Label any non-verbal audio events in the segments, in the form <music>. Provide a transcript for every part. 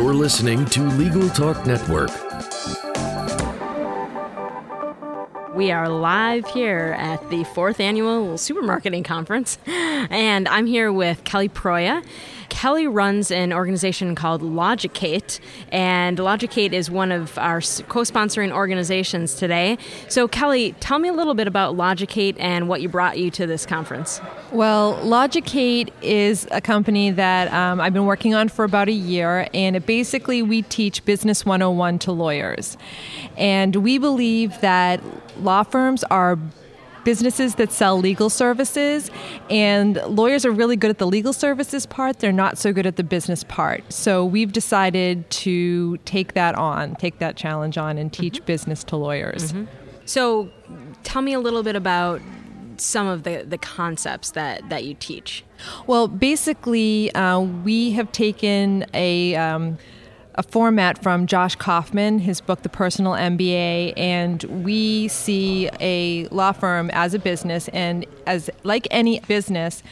You're listening to Legal Talk Network. We are live here at the fourth annual supermarketing conference, and I'm here with Kelly Proya. Kelly runs an organization called Logicate, and Logicate is one of our co sponsoring organizations today. So, Kelly, tell me a little bit about Logicate and what you brought you to this conference. Well, Logicate is a company that um, I've been working on for about a year, and it basically we teach Business 101 to lawyers. And we believe that law firms are businesses that sell legal services and lawyers are really good at the legal services part they're not so good at the business part so we've decided to take that on take that challenge on and teach mm-hmm. business to lawyers mm-hmm. so tell me a little bit about some of the, the concepts that, that you teach well basically uh, we have taken a um, a format from Josh Kaufman, his book, The Personal MBA, and we see a law firm as a business, and as like any business,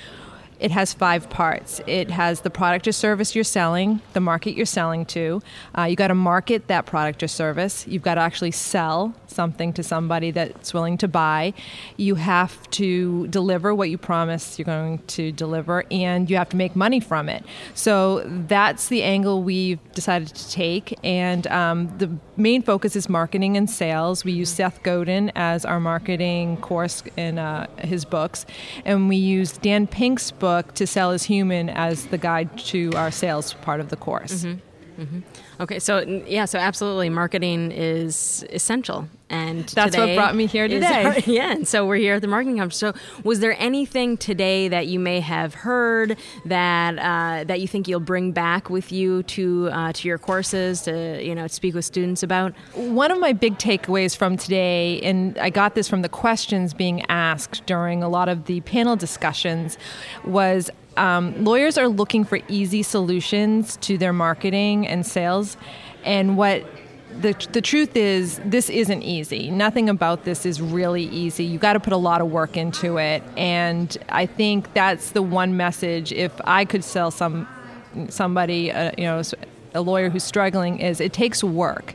it has five parts. It has the product or service you're selling, the market you're selling to. Uh, you got to market that product or service. You've got to actually sell something to somebody that's willing to buy. You have to deliver what you promise you're going to deliver, and you have to make money from it. So that's the angle we've decided to take. And um, the main focus is marketing and sales. We use Seth Godin as our marketing course in uh, his books, and we use Dan Pink's book book To Sell Is Human as the guide to our sales part of the course. Mm-hmm. Mm-hmm. Okay, so yeah, so absolutely, marketing is essential, and that's what brought me here today. Is, <laughs> yeah, and so we're here at the marketing conference. So, was there anything today that you may have heard that uh, that you think you'll bring back with you to uh, to your courses to you know speak with students about? One of my big takeaways from today, and I got this from the questions being asked during a lot of the panel discussions, was um, lawyers are looking for easy solutions to their marketing and sales. And what the, the truth is, this isn't easy. Nothing about this is really easy. You got to put a lot of work into it. And I think that's the one message. If I could sell some somebody, uh, you know, a lawyer who's struggling is it takes work.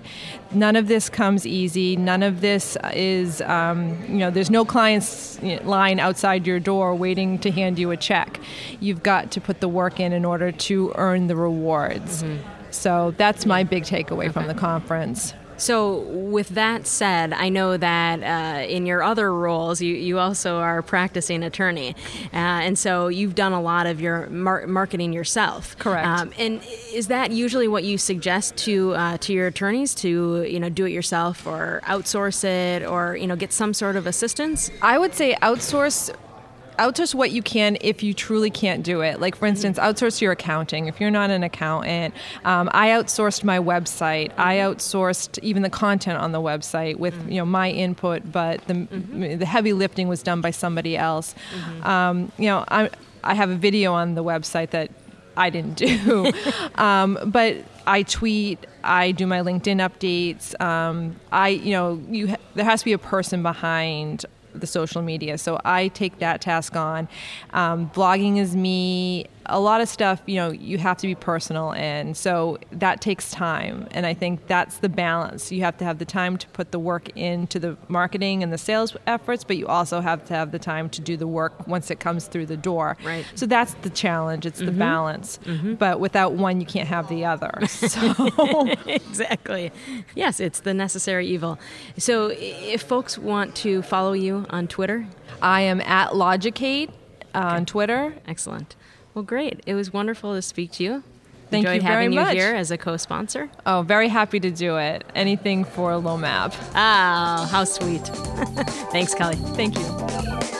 None of this comes easy. None of this is, um, you know, there's no client's line outside your door waiting to hand you a check. You've got to put the work in in order to earn the rewards. Mm-hmm. So that's my big takeaway okay. from the conference. So, with that said, I know that uh, in your other roles, you, you also are a practicing attorney. Uh, and so you've done a lot of your mar- marketing yourself. Correct. Um, and is that usually what you suggest to uh, to your attorneys to you know do it yourself or outsource it or you know get some sort of assistance? I would say outsource outsource what you can if you truly can't do it. Like, for instance, outsource your accounting. If you're not an accountant, um, I outsourced my website. I outsourced even the content on the website with you know my input, but the mm-hmm. the heavy lifting was done by somebody else. Mm-hmm. Um, you know, I I have a video on the website that I didn't do, <laughs> um, but I tweet. I do my LinkedIn updates. Um, I, you know, you ha- there has to be a person behind the social media. So I take that task on. Um, blogging is me a lot of stuff, you know, you have to be personal, and so that takes time. And I think that's the balance. You have to have the time to put the work into the marketing and the sales efforts, but you also have to have the time to do the work once it comes through the door. Right. So that's the challenge. It's mm-hmm. the balance. Mm-hmm. But without one, you can't have the other. <laughs> So <laughs> exactly. Yes, it's the necessary evil. So if folks want to follow you on Twitter, I am at Logicate on Twitter. Excellent. Well, great. It was wonderful to speak to you. Thank Enjoyed you very having much. you here as a co-sponsor. Oh, very happy to do it. Anything for LOMAP. Ah, how sweet. <laughs> Thanks, Kelly. Thank you.